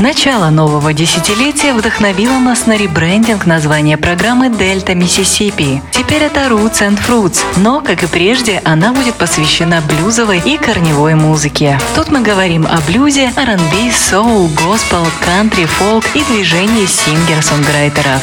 Начало нового десятилетия вдохновило нас на ребрендинг названия программы «Дельта Миссисипи». Теперь это Roots and Fruits, но, как и прежде, она будет посвящена блюзовой и корневой музыке. Тут мы говорим о блюзе, R&B, соул, госпел, кантри, фолк и движении сингер-сонграйтеров.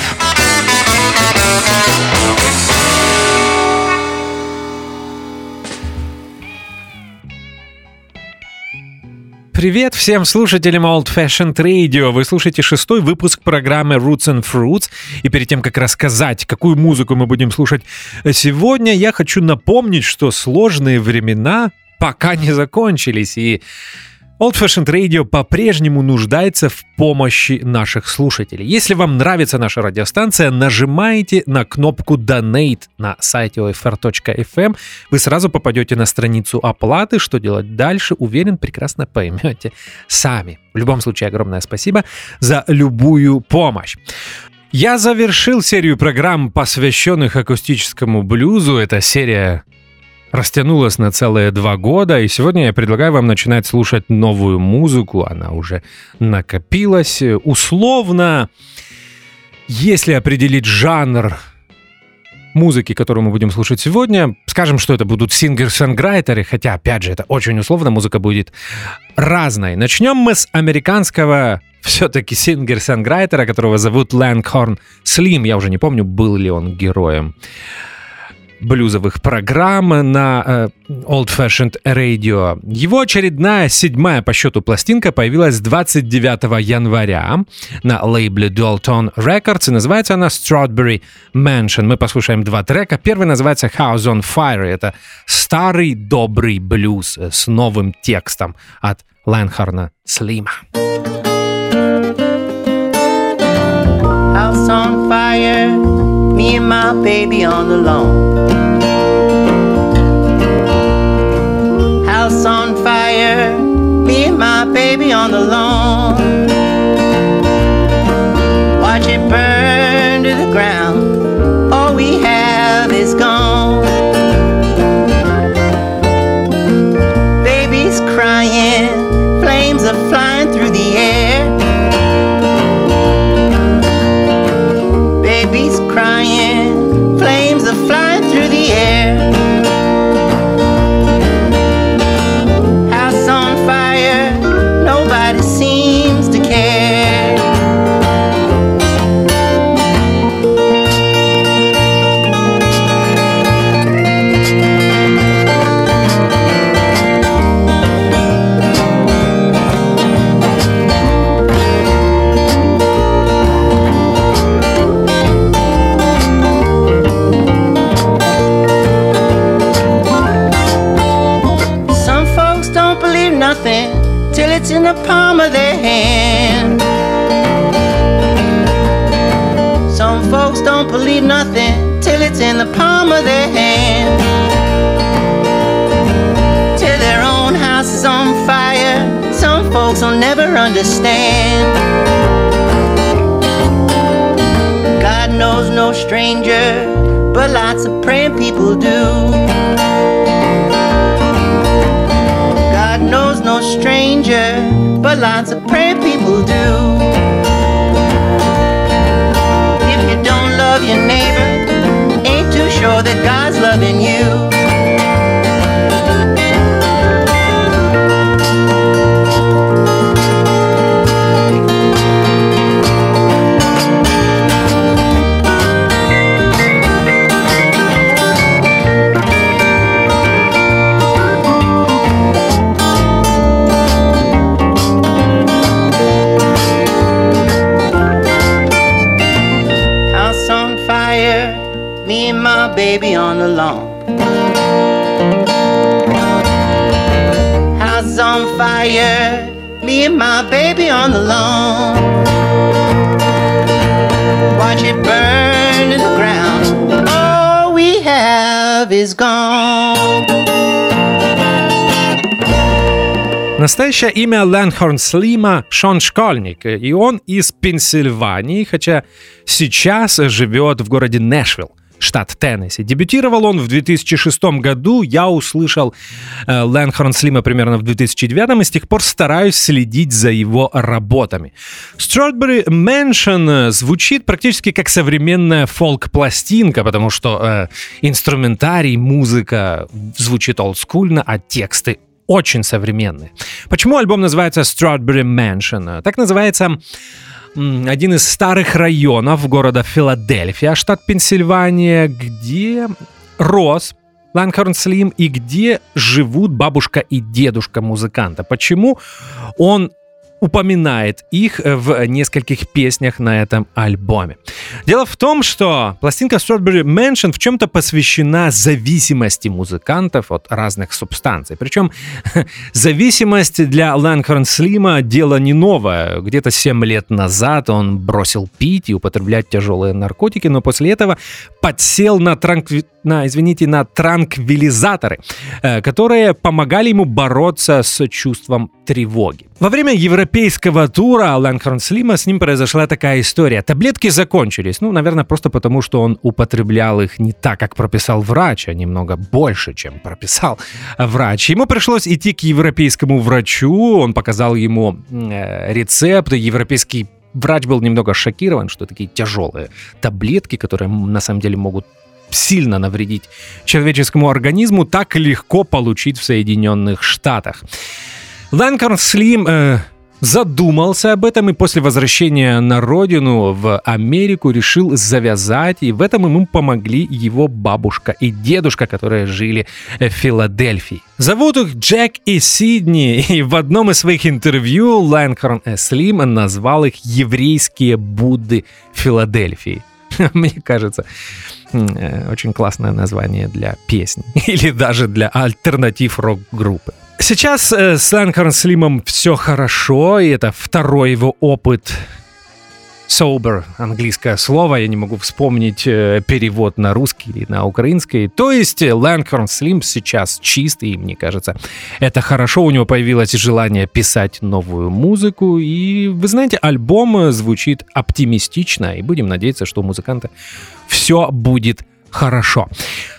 Привет всем слушателям Old Fashioned Radio. Вы слушаете шестой выпуск программы Roots and Fruits. И перед тем, как рассказать, какую музыку мы будем слушать сегодня, я хочу напомнить, что сложные времена пока не закончились. И Old Fashioned Radio по-прежнему нуждается в помощи наших слушателей. Если вам нравится наша радиостанция, нажимаете на кнопку Donate на сайте OFR.FM. Вы сразу попадете на страницу оплаты. Что делать дальше, уверен, прекрасно поймете сами. В любом случае, огромное спасибо за любую помощь. Я завершил серию программ, посвященных акустическому блюзу. Эта серия растянулась на целые два года, и сегодня я предлагаю вам начинать слушать новую музыку, она уже накопилась. Условно, если определить жанр музыки, которую мы будем слушать сегодня, скажем, что это будут singer-songwriter ы, хотя, опять же, это очень условно, музыка будет разной. Начнем мы с американского все-таки singer-songwriter а, которого зовут Лэнгхорн Слим. Я уже не помню, был ли он героем блюзовых программ на э, Old Fashioned Radio. Его очередная седьмая по счету пластинка появилась 29 января на лейбле Dualtone Records, и называется она Strawberry Mansion. Мы послушаем два трека. Первый называется House on Fire. Это старый добрый блюз с новым текстом от Лэнхарна Слима. House on fire me and my baby on the lawn. House on fire, me and my baby on the lawn. Watch it burn the palm of their hand. Till their own house is on fire. Some folks will never understand. God knows no stranger, but lots of praying people do. God knows no stranger, but lots of praying people do. If you don't love your neighbor, sure that God's loving you. Настоящее имя Лэнхорн Слима Шон Школьник, и он из Пенсильвании, хотя сейчас живет в городе Нэшвилл штат Теннесси. Дебютировал он в 2006 году. Я услышал э, Лэнхорн Слима примерно в 2009 и с тех пор стараюсь следить за его работами. Strawberry Mansion звучит практически как современная фолк-пластинка, потому что э, инструментарий, музыка звучит олдскульно, а тексты очень современные. Почему альбом называется Strawberry Mansion? Так называется один из старых районов города Филадельфия, штат Пенсильвания, где рос Ланхорн Слим и где живут бабушка и дедушка музыканта. Почему он упоминает их э, в нескольких песнях на этом альбоме. Дело в том, что пластинка Strawberry Mansion в чем-то посвящена зависимости музыкантов от разных субстанций. Причем зависимость для Ланхорн Слима дело не новое. Где-то 7 лет назад он бросил пить и употреблять тяжелые наркотики, но после этого подсел на, транкви... на, извините, на транквилизаторы, э, которые помогали ему бороться с чувством тревоги. Во время европейского тура Лэнхорн Слима с ним произошла такая история. Таблетки закончились. Ну, наверное, просто потому, что он употреблял их не так, как прописал врач, а немного больше, чем прописал врач. Ему пришлось идти к европейскому врачу. Он показал ему э, рецепт. Европейский врач был немного шокирован, что такие тяжелые таблетки, которые на самом деле могут сильно навредить человеческому организму, так легко получить в Соединенных Штатах. Ланкорн Слим э, задумался об этом и после возвращения на родину в Америку решил завязать, и в этом ему помогли его бабушка и дедушка, которые жили в Филадельфии. Зовут их Джек и Сидни, и в одном из своих интервью Ланкорн Слим назвал их «еврейские Будды Филадельфии». Мне кажется, э, очень классное название для песни или даже для альтернатив рок-группы. Сейчас э, с Ланкорн Слимом все хорошо, и это второй его опыт sober, английское слово, я не могу вспомнить э, перевод на русский или на украинский. То есть Ланкорн Слим сейчас чистый, и мне кажется, это хорошо. У него появилось желание писать новую музыку, и вы знаете, альбом звучит оптимистично, и будем надеяться, что у музыканта все будет хорошо.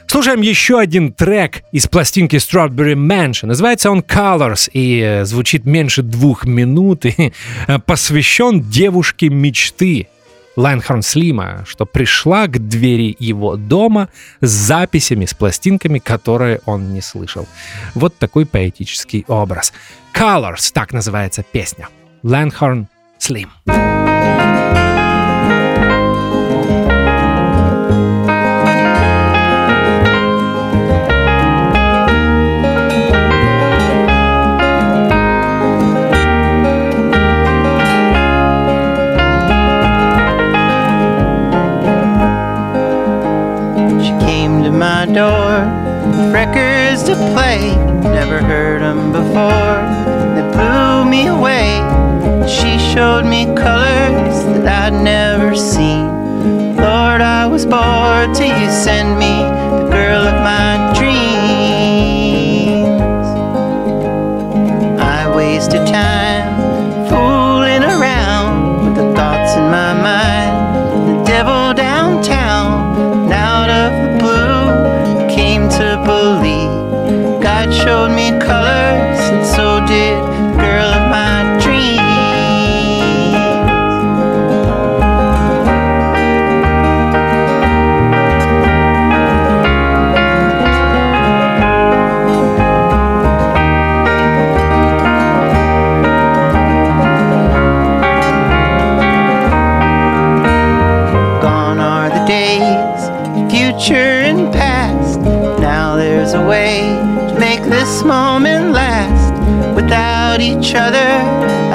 Слушаем еще один трек из пластинки Strawberry Mansion. Называется он Colors и э, звучит меньше двух минут и э, посвящен девушке мечты Лайнхорн Слима, что пришла к двери его дома с записями, с пластинками, которые он не слышал. Вот такой поэтический образ. Colors, так называется песня. Лайнхорн Слим. Слим. Never seen. Lord, I was bored till you send me the girl of my Without each other,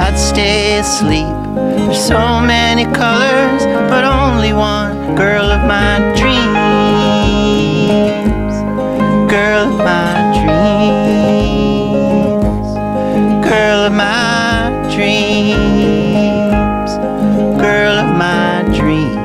I'd stay asleep. There's so many colors, but only one girl of my dreams. Girl of my dreams. Girl of my dreams. Girl of my dreams.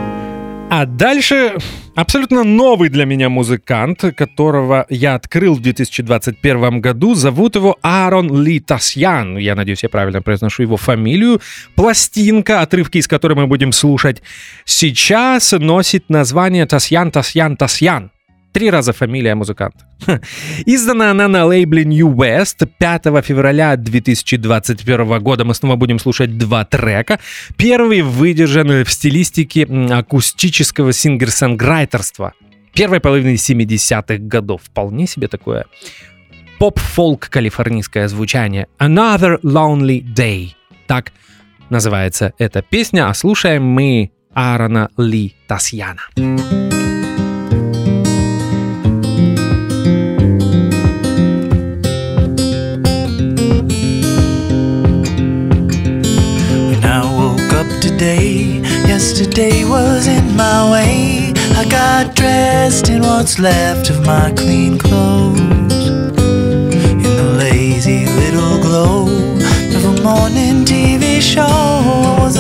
А дальше Абсолютно новый для меня музыкант, которого я открыл в 2021 году. Зовут его Аарон Ли Тасьян. Я надеюсь, я правильно произношу его фамилию. Пластинка, отрывки из которой мы будем слушать сейчас, носит название Тасьян, Тасьян, Тасьян. Три раза фамилия музыканта. Издана она на лейбле New West 5 февраля 2021 года. Мы снова будем слушать два трека. Первый выдержан в стилистике акустического сингер-санграйтерства первой половины 70-х годов. Вполне себе такое поп-фолк калифорнийское звучание. Another Lonely Day. Так называется эта песня, а слушаем мы Аарона Ли Тасьяна. Yesterday was in my way. I got dressed in what's left of my clean clothes. In the lazy little glow of a morning TV show, was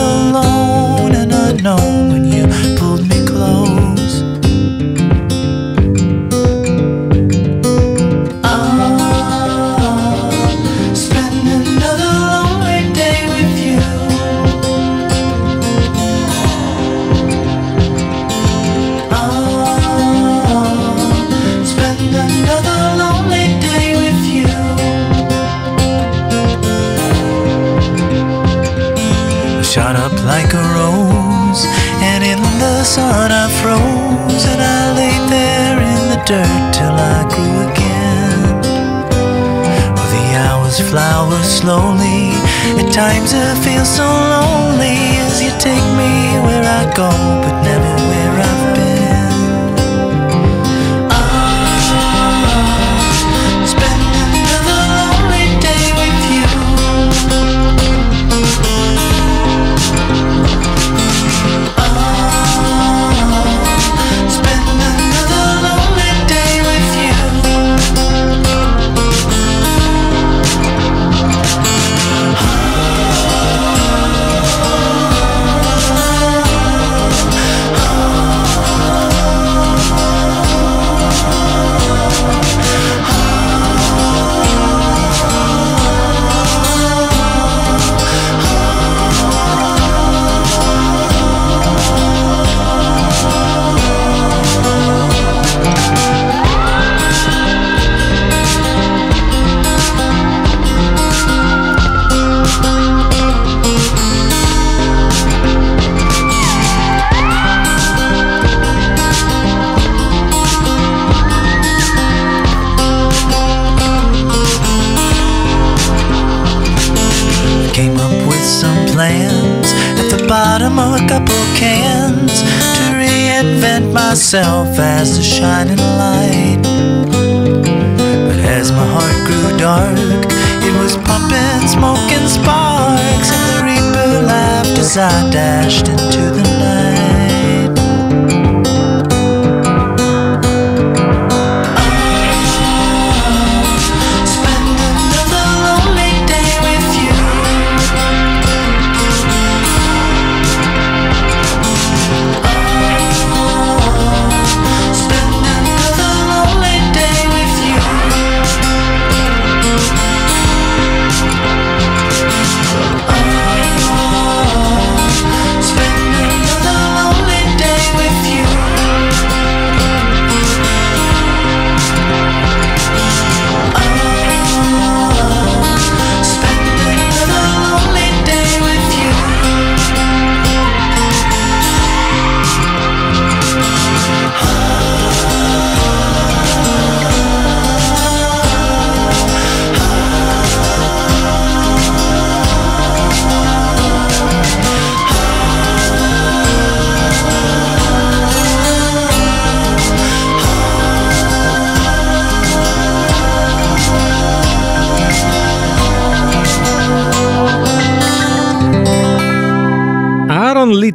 dirt till I grew again. Well, the hours flower slowly, at times I feel so lonely as you take me where I go, but fast as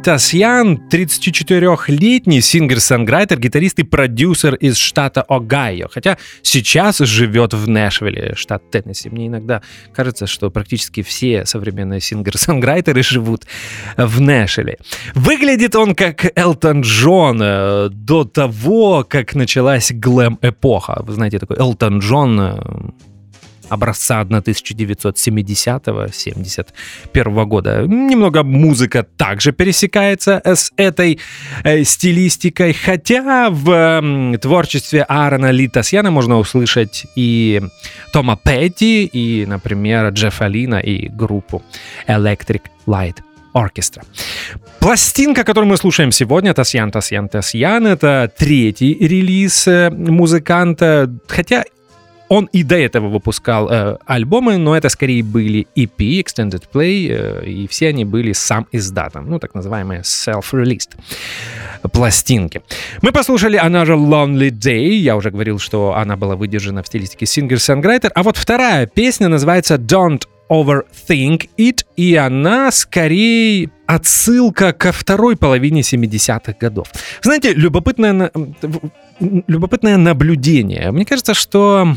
Аарон Ли Тасьян, 34-летний singer-songwriter, гитарист и продюсер из штата Огайо, хотя сейчас живет в Нэшвилле, штат Теннесси. Мне иногда кажется, что практически все современные singer-songwriter ы живут в Нэшвилле. Выглядит он как Элтон Джон э, до того, как началась глэм-эпоха. Вы знаете, такой Элтон Джон э, образца 1970-71 года. Немного музыка также пересекается с этой э, стилистикой, хотя в творчестве Аарона Литасьяна можно услышать и Тома Петти, и, например, Джеффа Лина, и группу Electric Light Orchestra. Пластинка, которую мы слушаем сегодня, Тасьян, Тасьян, Тасьян, это третий релиз э, музыканта, хотя он и до этого выпускал э, альбомы, но это скорее были EP, Extended Play, э, и все они были сам издатом, ну, так называемые self-released пластинки. Мы послушали Another Lonely Day, я уже говорил, что она была выдержана в стилистике singer-songwriter, а вот вторая песня называется Don't Overthink It, и она скорее отсылка ко второй половине 70-х годов. Знаете, любопытное, любопытное наблюдение. Мне кажется, что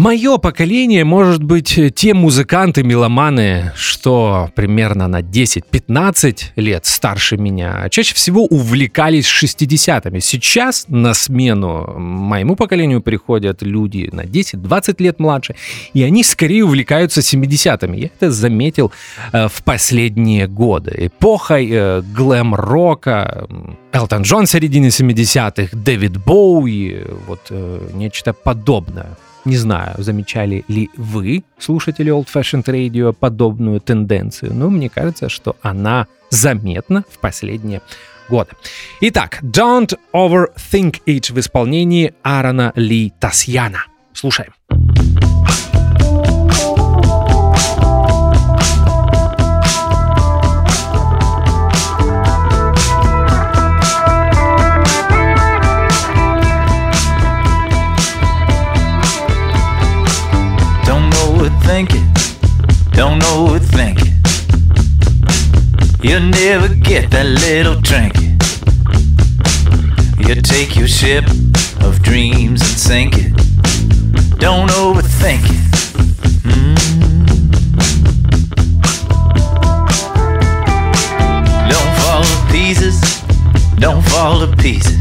Мое поколение, может быть, те музыканты, меломаны, что примерно на 10-15 лет старше меня, чаще всего увлекались 60-ми. Сейчас на смену моему поколению приходят люди на 10-20 лет младше, и они скорее увлекаются 70-ми. Я это заметил э, в последние годы. Эпохой э, глэм-рока, Элтон Джон в середине 70-х, Дэвид Боуи, вот э, нечто подобное. Не знаю, замечали ли вы, слушатели Old Fashioned Radio, подобную тенденцию, но мне кажется, что она заметна в последние годы. Итак, Don't Overthink It в исполнении Аарона Ли Тасьяна. Слушаем. You'll never get that little trinket. You take your ship of dreams and sink it. Don't overthink it. Mm. Don't fall to pieces. Don't fall to pieces.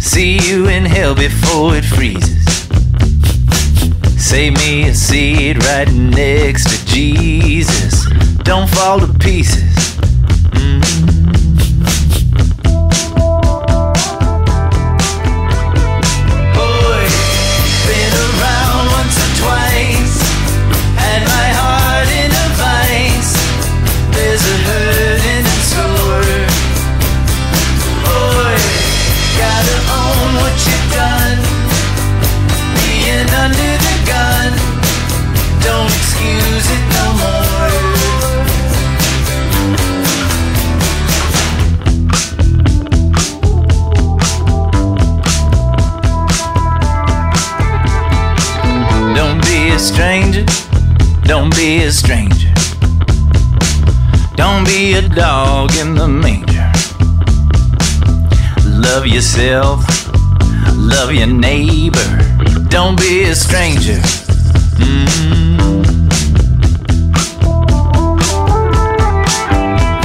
See you in hell before it freezes. Save me a seat right next to Jesus. Don't fall to pieces. Mm-hmm. A stranger. Don't be a dog in the manger. Love yourself. Love your neighbor. Don't be a stranger. Mm.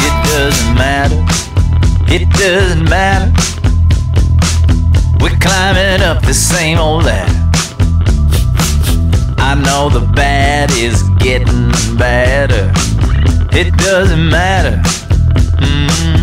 It doesn't matter. It doesn't matter. We're climbing up the same old ladder. I know the bad is getting better. It doesn't matter. Mm. Boy,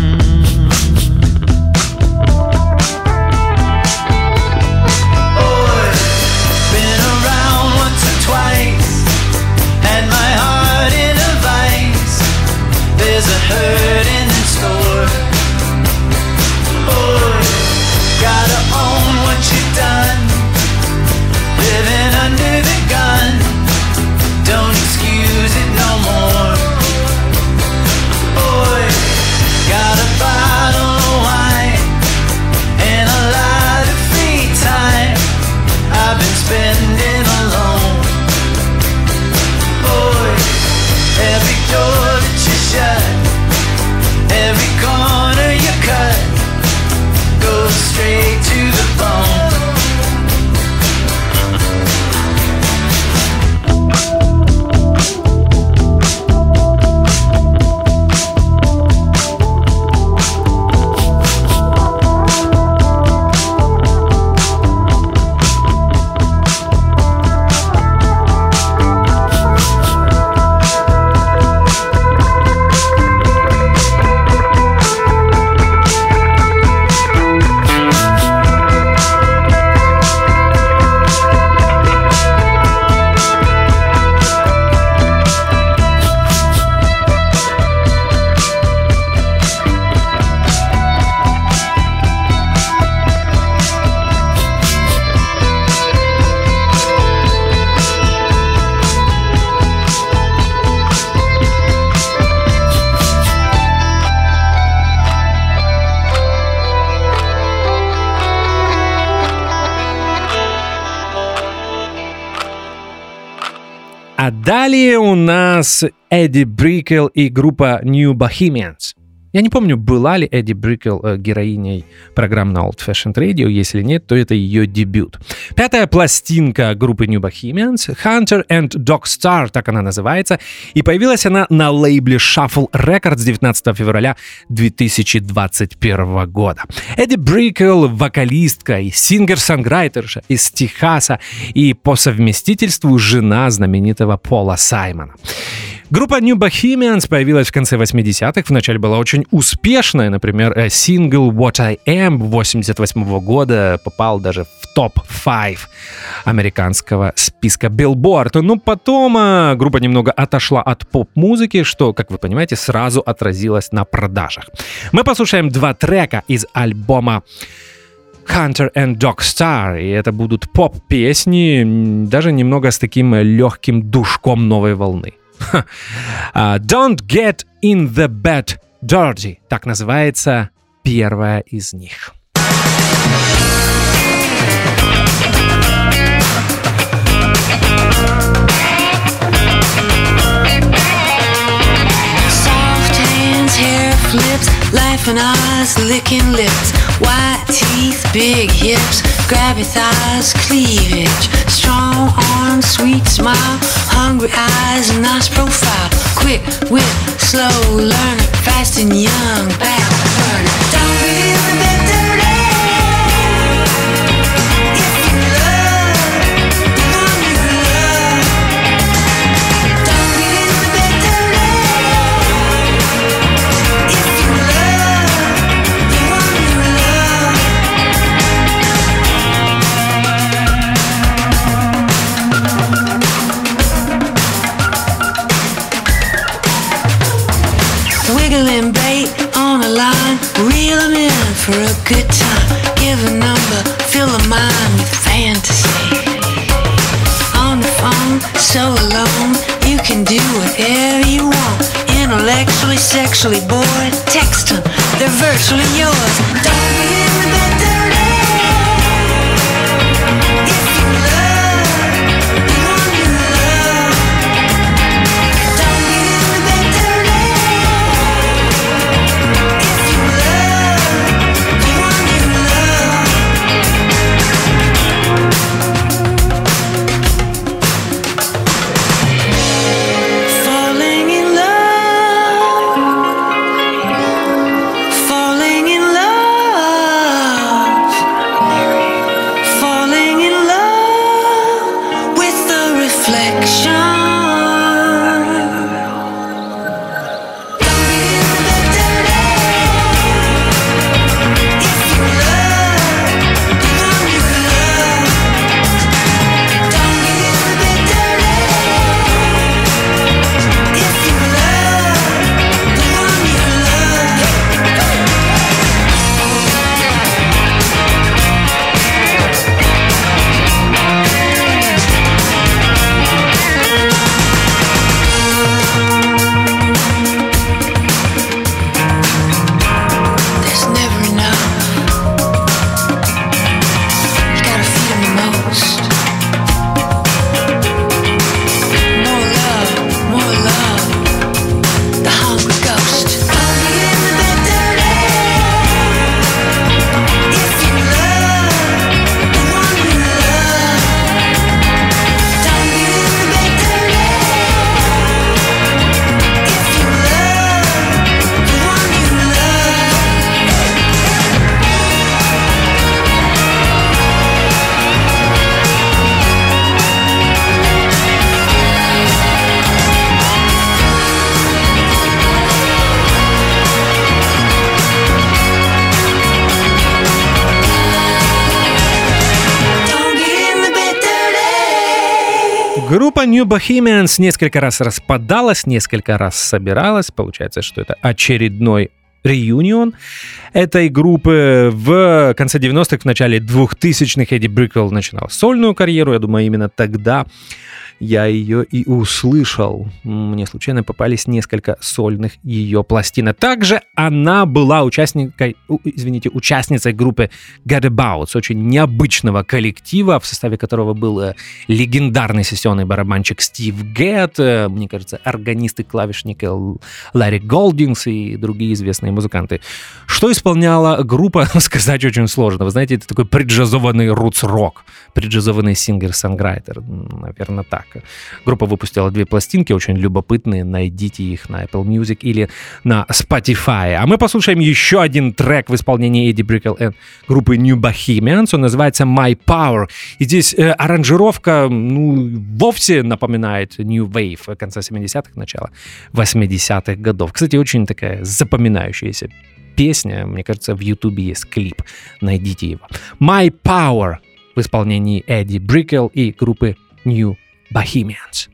далее у нас Эдди Брикел и группа New Bohemians. Я не помню, была ли Эдди Брикел э, героиней программ на Old Fashioned Radio. Если нет, то это ее дебют. Пятая пластинка группы New Bohemians, Hunter and Dog Star, так она называется. И появилась она на лейбле Shuffle Records 19 февраля 2021 года. Эдди Брикел — вокалистка и сингер-санграйтерша из Техаса и по совместительству жена знаменитого Пола Саймона. Группа New Bohemians появилась в конце 80-х, вначале была очень успешная, например, э, сингл What I Am 88 года попал даже в топ-5 американского списка Billboard. Но потом э, группа немного отошла от поп-музыки, что, как вы понимаете, сразу отразилось на продажах. Мы послушаем два трека из альбома Hunter and Dog Star, и это будут поп-песни, даже немного с таким легким душком новой волны. Uh, Don't get in the bed dirty. Так называется первая из них. Soft laughing eyes, licking lips, white teeth, big hips, grabby thighs, cleavage, strong arms, sweet smile, hungry eyes, nice profile, quick wit, slow learner, fast and young, back burner. Don't be a Intellectually, Группа New Bohemians несколько раз распадалась, несколько раз собиралась. Получается, что это очередной реюнион этой группы. В конце 90-х, в начале 2000-х Эдди Бриквелл начинал сольную карьеру. Я думаю, именно тогда я ее и услышал. Мне случайно попались несколько сольных ее пластинок. Также она была участникой, извините, участницей группы Gadabouts, очень необычного коллектива, в составе которого был э, легендарный сессионный барабанщик Стив Гэдд, э, мне кажется, органист и клавишник Ларри Голдингс и другие известные музыканты. Что исполняла группа, сказать очень сложно. Вы знаете, это такой приджазованный рутс-рок, приджазованный singer-songwriter, наверное, так. Группа выпустила две пластинки, очень любопытные, найдите их на Apple Music или на Spotify. А мы послушаем еще один трек в исполнении Эди Брикелл и группы New Bohemians, он называется My Power. И здесь э, аранжировка, ну, вовсе напоминает New Wave конца 70-х, начала 80-х годов. Кстати, очень такая запоминающаяся песня. Мне кажется, в Ютубе есть клип. Найдите его. My Power в исполнении Эдди Брикел и группы New Bohemians.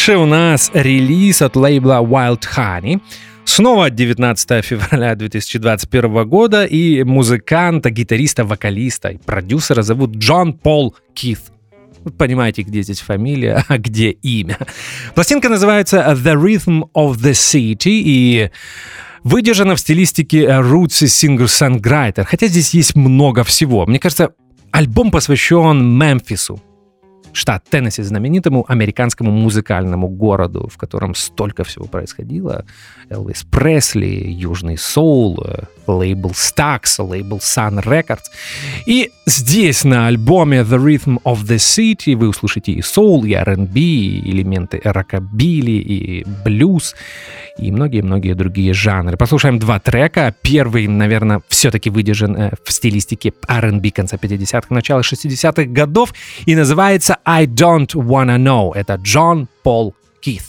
Дальше у нас релиз от лейбла Wild Honey. Снова 19 февраля 2021 года, и музыканта, гитариста, вокалиста и продюсера зовут Джон Пол Кит. Вы понимаете, где здесь фамилия, а где имя. Пластинка называется The Rhythm of the City, и выдержана в стилистике roots singer-songwriter, хотя здесь есть много всего. Мне кажется, альбом посвящен Мемфису, штат Теннесси, знаменитому американскому музыкальному городу, в котором столько всего происходило. Элвис Пресли, Южный Соул, лейбл Stax, лейбл Sun Records. И здесь на альбоме The Rhythm of the City вы услышите и соул, и R&B, и элементы рокобили, и блюз, и многие-многие другие жанры. Послушаем два трека. Первый, наверное, все-таки выдержан э, в стилистике R&B конца 50-х, начала 60-х годов и называется I Don't Wanna Know. Это Джон Пол Кит.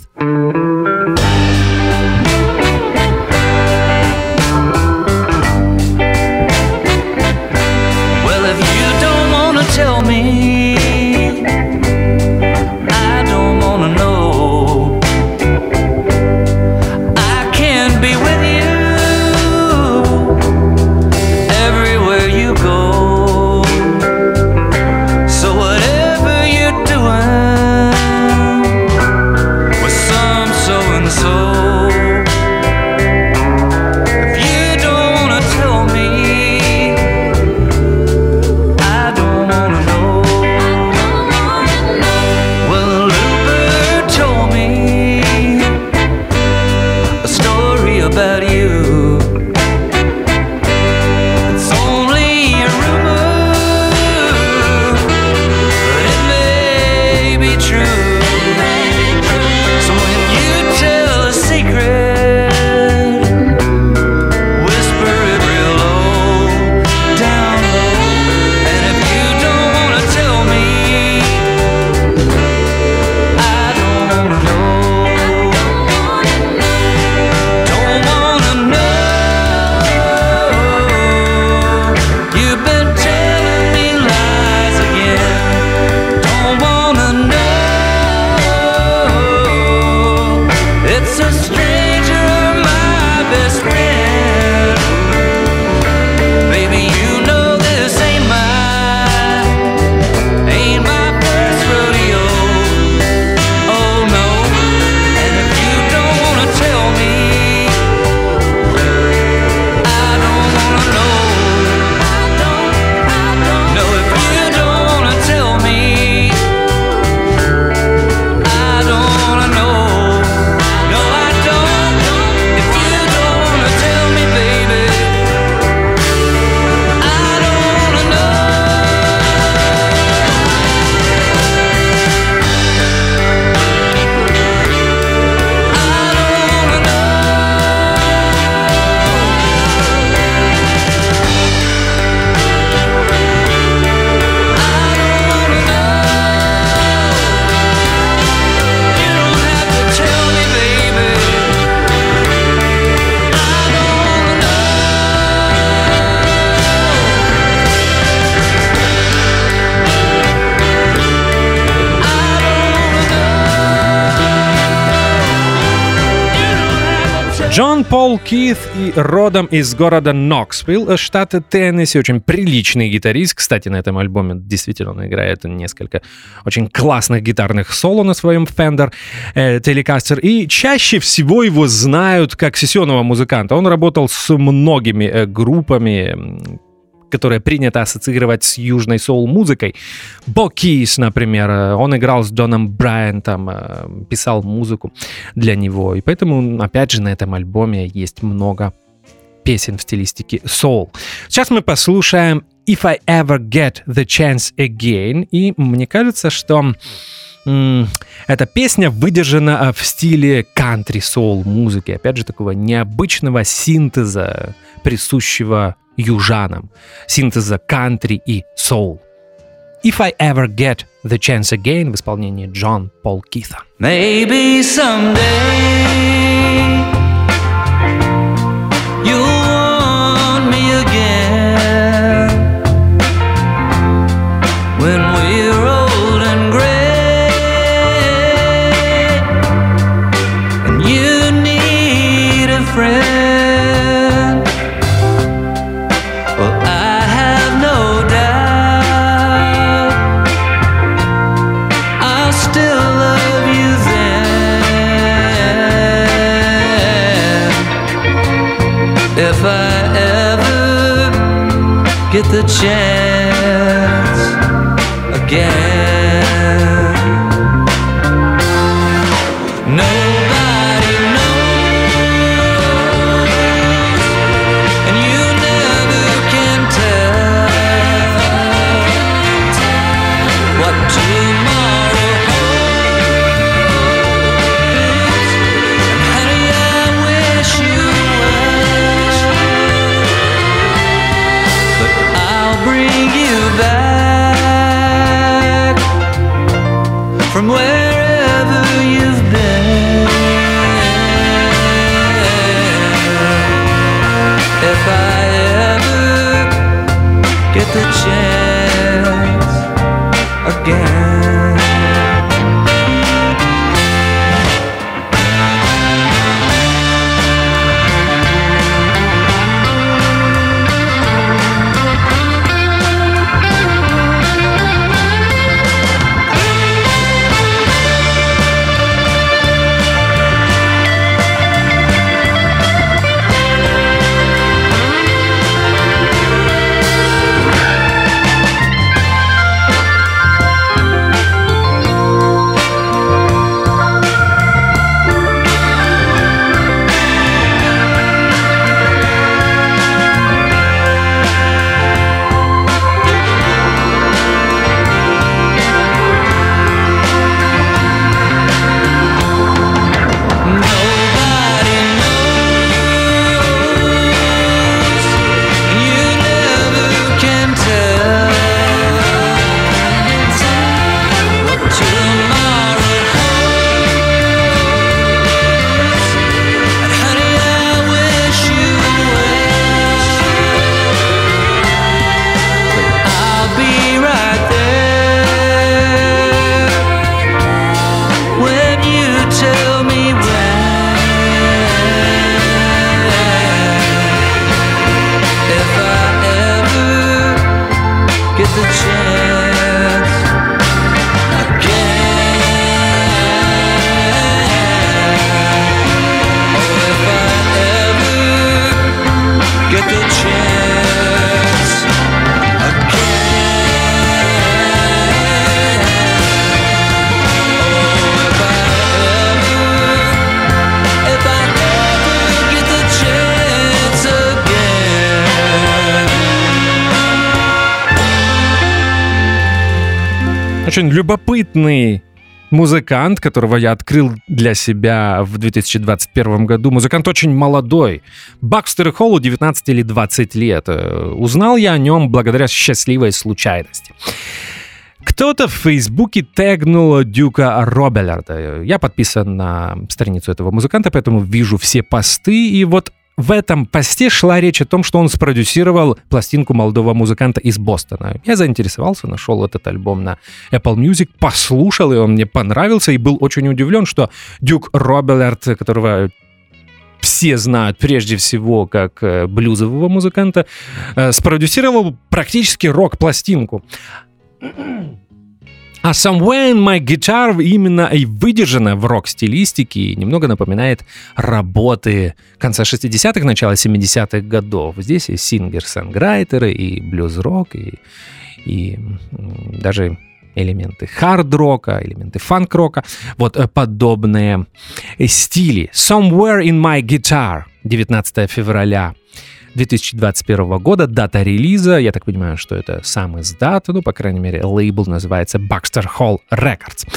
Джон Пол Кит и родом из города Ноксвилл, штата Теннесси. Очень приличный гитарист. Кстати, на этом альбоме действительно он играет несколько очень классных гитарных соло на своем Fender э, Telecaster. И чаще всего его знают как сессионного музыканта. Он работал с многими э, группами, м, которые принято ассоциировать с южной соул-музыкой. Бо Кис, например, э, он играл с Доном Брайантом, э, писал музыку для него. И поэтому, опять же, на этом альбоме есть много песен в стилистике соул. Сейчас мы послушаем If I Ever Get the Chance Again. И мне кажется, что эта песня выдержана э, в стиле кантри-соул музыки. Опять же, такого необычного синтеза, присущего южанам. Синтеза кантри и соул. If I Ever Get the Chance Again в исполнении Джон Пол Кита. Maybe someday get the chance again. Nobody knows, and you never can tell what tomorrow Очень любопытный музыкант, которого я открыл для себя в 2021 году. Музыкант очень молодой. Бакстер Холлу 19 или 20 лет. Э, Узнал я о нем благодаря счастливой случайности. Кто-то в Фейсбуке тегнул Дюка Робелярда. Я подписан на страницу этого музыканта, поэтому вижу все посты. И вот в этом посте шла речь о том, что он спродюсировал пластинку молодого музыканта из Бостона. Я заинтересовался, нашел этот альбом на Apple Music, послушал, и он мне понравился, и был очень удивлен, что Дюк Робелярд, которого все знают прежде всего как э, блюзового музыканта, э, спродюсировал практически рок-пластинку. А Somewhere in My Guitar именно и выдержана в рок-стилистике и немного напоминает работы конца 60-х, начала 70-х годов. Здесь и сингер-санграйтеры, и блюз-рок, и, и даже элементы хард-рока, элементы фанк-рока, вот э, подобные стили. Somewhere in My Guitar, 19 февраля 2021 года, дата релиза, я так понимаю, что это сам издат, ну, по крайней мере, лейбл называется Baxter Hall Records.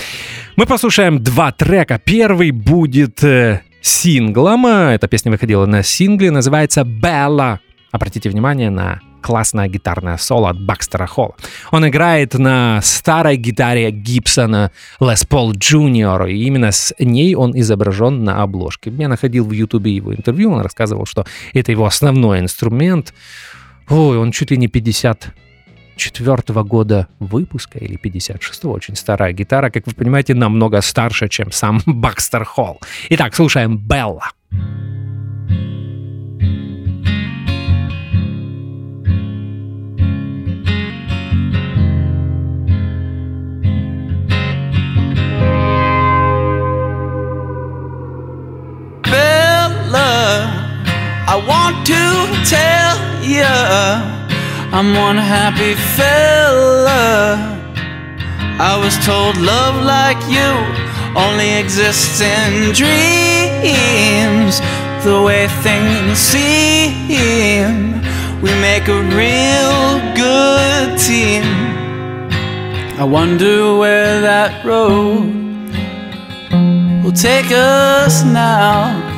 Мы послушаем два трека. Первый будет э, синглом, эта песня выходила на сингле, называется «Bella». Обратите внимание на классное гитарное соло от Бакстера Холла. Он играет на старой гитаре Гибсона Les Paul Jr., и именно с ней он изображен на обложке. Я находил в Ютубе его интервью, он рассказывал, что это его основной инструмент. Ой, он чуть ли не 50 четвертого года выпуска или 56-го, очень старая гитара, как вы понимаете, намного старше, чем сам Бакстер Холл. Итак, слушаем Белла. э, want to tell you I'm one happy fella. I was told love like you only exists in dreams. The way things seem, we make a real good team. I wonder where that road will take us now.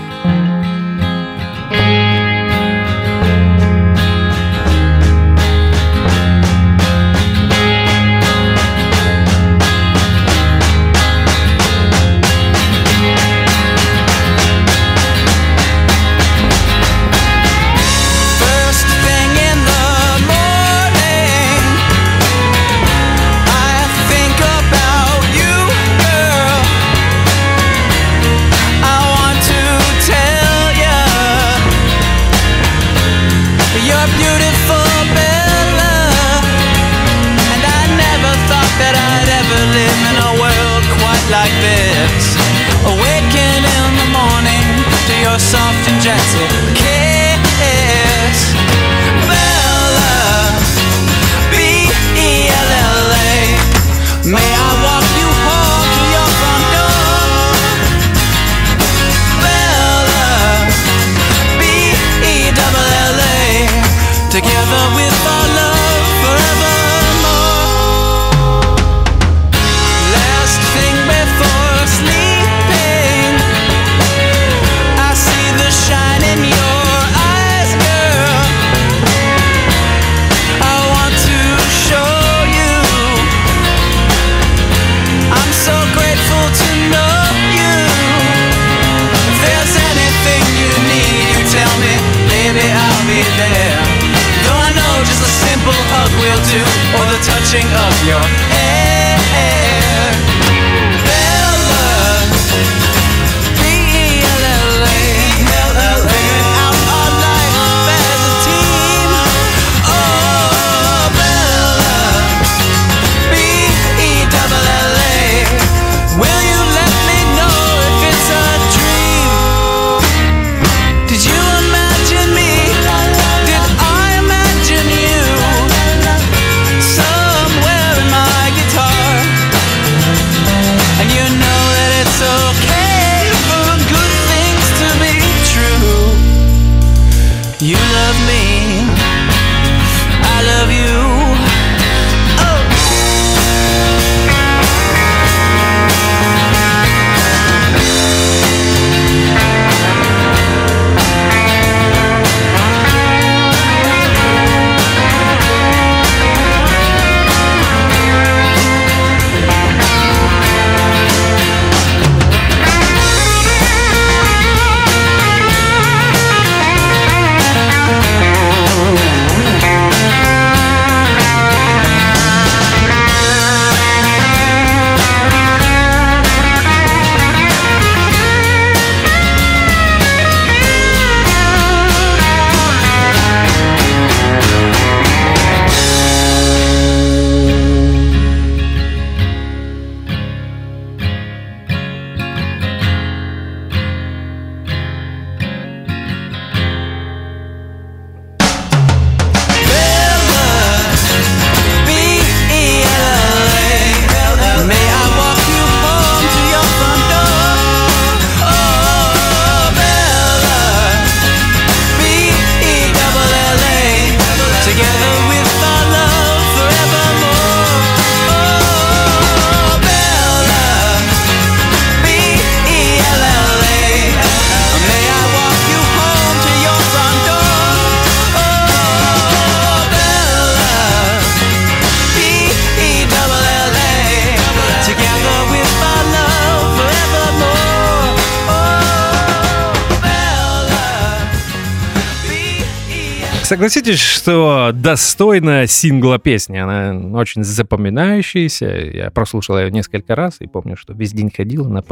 согласитесь, что достойна сингла песни. Она очень запоминающаяся. Я прослушал ее несколько раз и помню, что весь день ходил и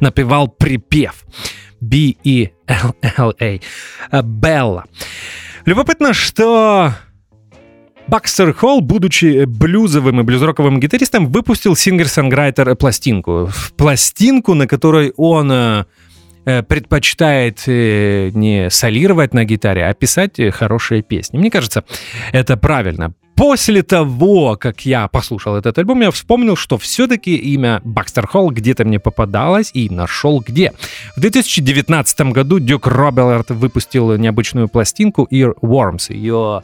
напевал, припев. B-E-L-L-A. Белла. Любопытно, что Бакстер Холл, будучи блюзовым и блюзроковым гитаристом, выпустил singer-songwriter пластинку. Пластинку, на которой он э, предпочитает э, не солировать на гитаре, а писать э, хорошие песни. Мне кажется, это правильно после того, как я послушал этот альбом, я вспомнил, что все-таки имя Бакстер Холл где-то мне попадалось и нашел где. В 2019 году Дюк Роберт выпустил необычную пластинку Earworms. Ее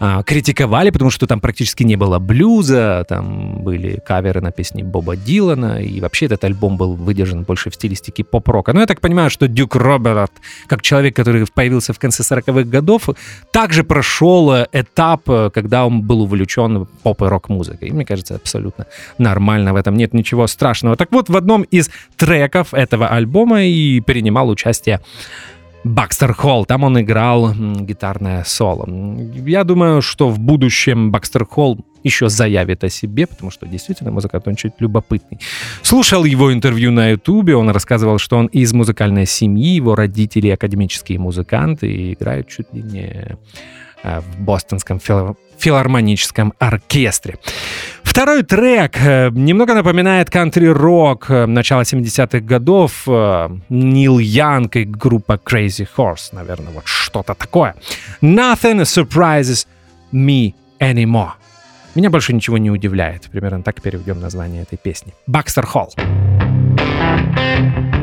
а, критиковали, потому что там практически не было блюза, там были каверы на песни Боба Дилана, и вообще этот альбом был выдержан больше в стилистике поп-рока. Но я так понимаю, что Дюк Роберт, как человек, который появился в конце 40-х годов, также прошел этап, когда он был увлечен поп и рок-музыкой. Мне кажется, абсолютно нормально, в этом нет ничего страшного. Так вот, в одном из треков этого альбома и принимал участие Бакстер Холл. Там он играл гитарное соло. Я думаю, что в будущем Бакстер Холл еще заявит о себе, потому что действительно музыкант он чуть любопытный. Слушал его интервью на ютубе, он рассказывал, что он из музыкальной семьи, его родители академические музыканты и играют чуть ли не в бостонском филармоническом оркестре. Второй трек э, немного напоминает кантри-рок э, начала 70-х годов. Э, Нил Янг и группа Crazy Horse, наверное, вот что-то такое. Nothing surprises me anymore. Меня больше ничего не удивляет. Примерно так переведем название этой песни. Бакстер Холл. spoke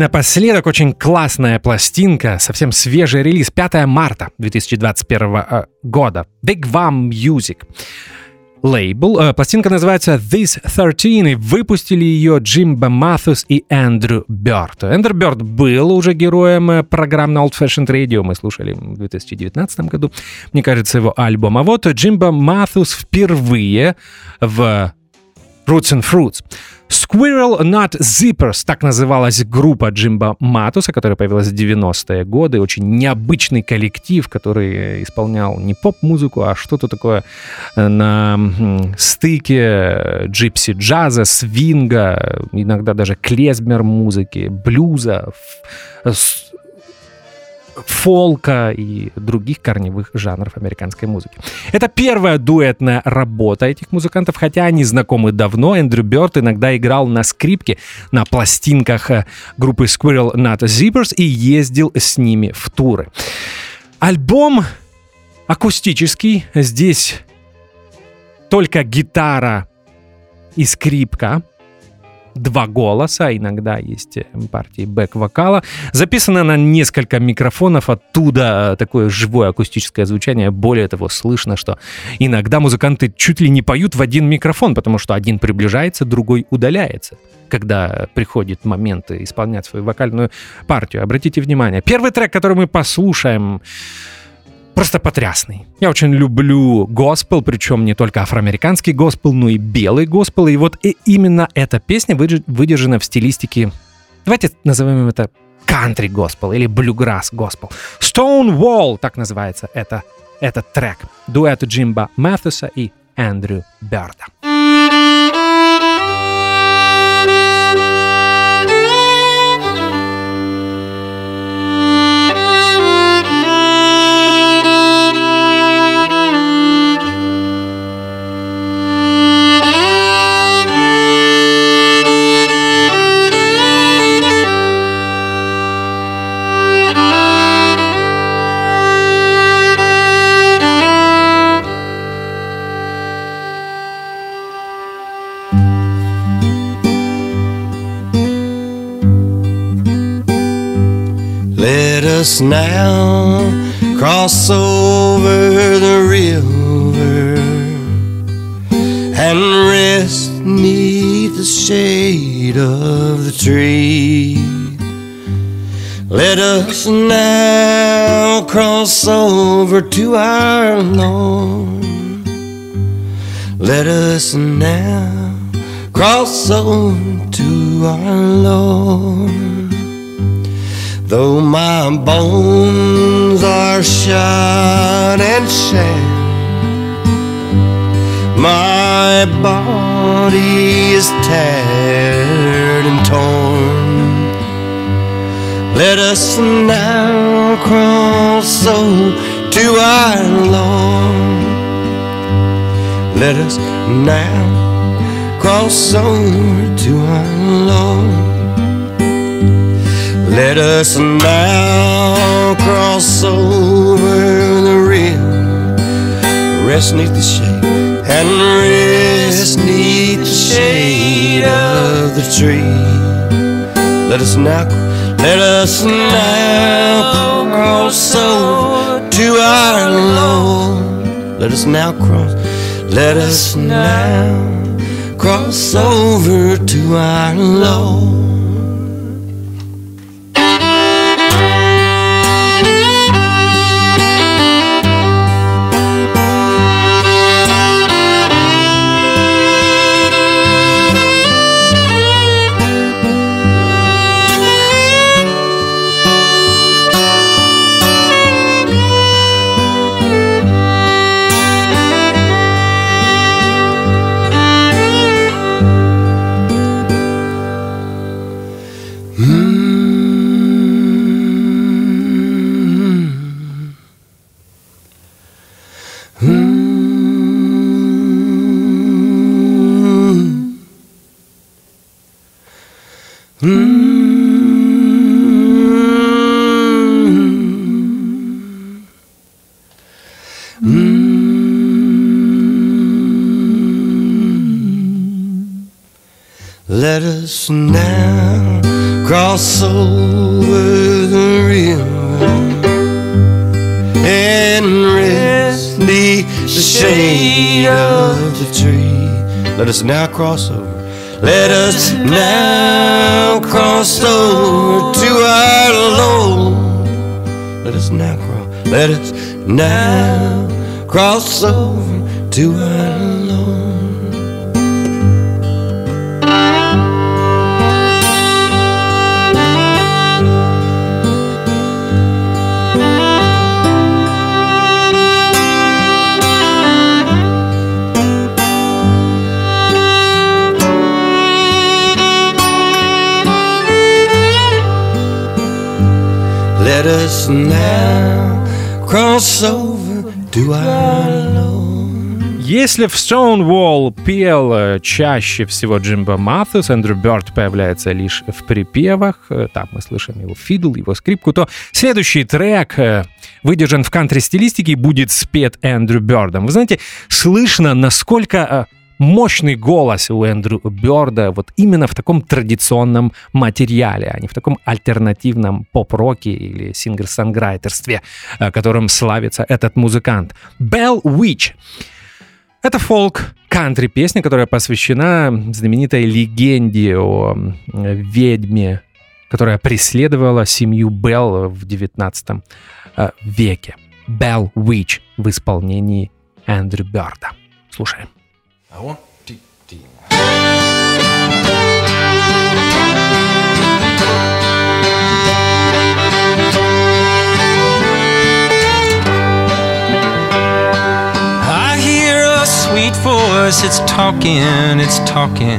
напоследок очень классная пластинка, совсем свежий релиз, 5 марта 2021 э, года. Big Vam Music. Лейбл. Э, пластинка называется This 13, и выпустили ее Джимба Маthus и Эндрю Бёрд. Эндрю Бёрд был уже героем э, программ на Old Fashioned Radio, мы слушали в 2019 году, мне кажется, его альбом. А вот Джимба Маthус впервые в Roots and Fruits. Squirrel Nut Zippers, так называлась группа Джимба Матуса, которая появилась в 90-е годы. Очень необычный коллектив, который исполнял не поп-музыку, а что-то такое э, на стыке джипси джаза, свинга, иногда даже клезмер музыки, блюза, с- фолка и других корневых жанров американской музыки. Это первая дуэтная работа этих музыкантов, хотя они знакомы давно. Эндрю Бёрд иногда играл на скрипке на пластинках э, группы Squirrel Nut Zippers и ездил с ними в туры. Альбом акустический. Здесь только гитара и скрипка два голоса, иногда есть э, партии бэк-вокала. Записано на несколько микрофонов, оттуда э, такое живое акустическое звучание. Более того, слышно, что иногда музыканты чуть ли не поют в один микрофон, потому что один приближается, другой удаляется когда приходит момент исполнять свою вокальную партию. Обратите внимание. Первый трек, который мы послушаем, просто потрясный. Я очень люблю госпел, причем не только афроамериканский госпел, но и белый госпел. И вот и именно эта песня выдер- выдержана в стилистике, давайте назовем это кантри госпел или блюграсс госпел. Stonewall, так называется это, этот трек. Дуэт Джимба Мэттуса и Эндрю Берда. Us now cross over the river and rest neath the shade of the tree. Let us now cross over to our Lord. Let us now cross over to our Lord. Though my bones are shot and shattered, my body is tattered and torn. Let us now cross over to our Lord. Let us now cross over to our Lord. Let us now cross over the river, rest neath the shade, and rest neath the shade of the tree. Let us now, let us now cross over to our Lord. Let us now cross, let us now cross over to our Lord. Let us now cross over the river and rest the shade of the tree. Let us now cross over. Let us now cross over to our Lord. Let us now cross. Let us now cross over to our Let us now cross over to our Lord. Если в Stonewall пел э, чаще всего Джимбо Мэтус, Эндрю Бёрд появляется лишь в припевах, э, там мы слышим его fiddle, его скрипку, то следующий трек э, выдержан в кантри-стилистике и будет спет Эндрю Бёрдом. Вы знаете, слышно, насколько мощный голос у Эндрю Бёрда вот именно в таком традиционном материале, а не в таком альтернативном поп-роке или singer-songwriter стве, э, которым славится этот музыкант. Bell Witch. Это фолк кантри песня, которая посвящена знаменитой легенде о ведьме, которая преследовала семью Белл в 19 э, веке. Bell Witch в исполнении Эндрю Бёрда. Слушаем. I hear a sweet voice, it's talking, it's talking.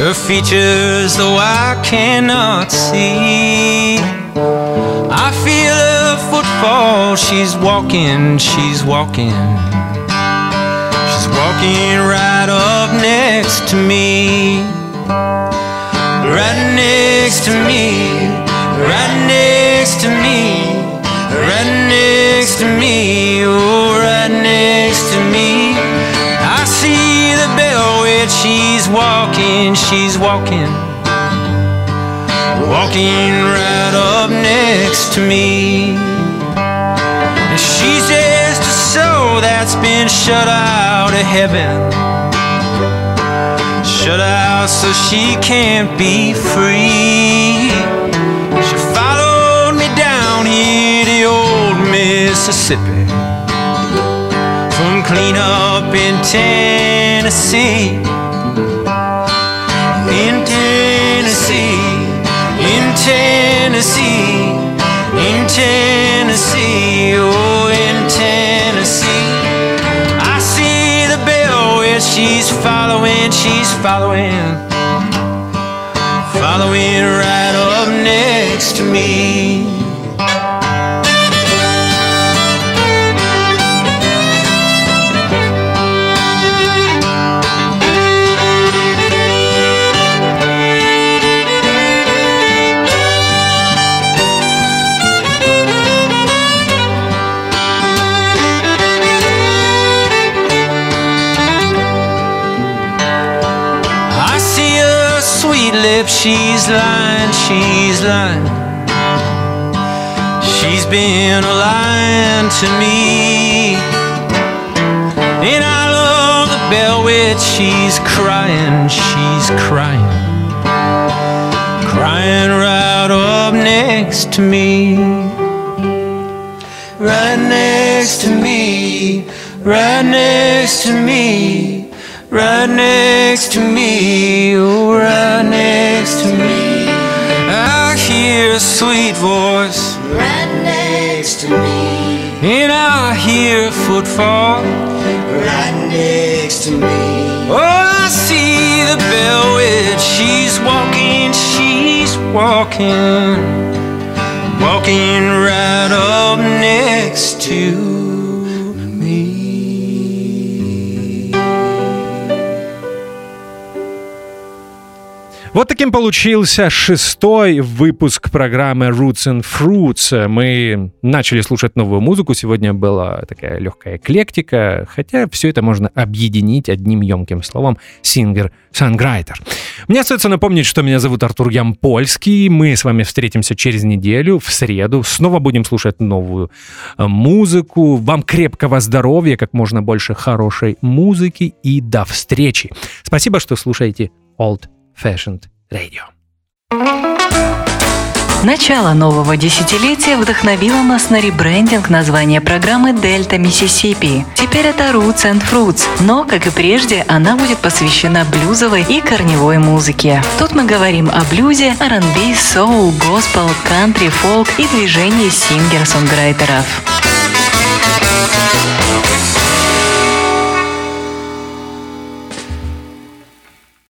Her features, though I cannot see. I feel her footfall, she's walking, she's walking. Walking right up next to me. Right next to me, right next to me, right next to me, oh, right next to me. I see the bell witch, she's walking, she's walking, walking right up next to me. And she's just soul that's been shut out of heaven. Shut out so she can't be free. She followed me down here to old Mississippi. From clean up in Tennessee. In Tennessee, in Tennessee, in Tennessee, she's following, she's following, following right up next to me. Lips, she's lying, she's lying. She's been lying to me. And I love the bell witch, she's crying, she's crying. Crying right up next to me. Right next to me, right next to me, right next to me, oh, right next to me. I hear a sweet voice, Right next to me, and I hear a footfall. right next to me. Oh, I see the bell witch, she's walking, she's walking, walking таким получился шестой выпуск программы Roots and Fruits. Мы начали слушать новую музыку. Сегодня была такая легкая эклектика, хотя все это можно объединить одним емким словом сингер-санграйтер. Мне остается напомнить, что меня зовут Артур Ямпольский. Мы с вами встретимся через неделю, в среду. Снова будем слушать новую э, музыку. Вам крепкого здоровья, как можно больше хорошей музыки и до встречи. Спасибо, что слушаете Old Fashioned Radio. Начало нового десятилетия вдохновило нас на ребрендинг названия программы «Дельта Миссисипи». Теперь это Roots and Fruits, но, как и прежде, она будет посвящена блюзовой и корневой музыке. Тут мы говорим о блюзе, R&B, соул, госпел, кантри, фолк и движении сингер-сонграйтеров.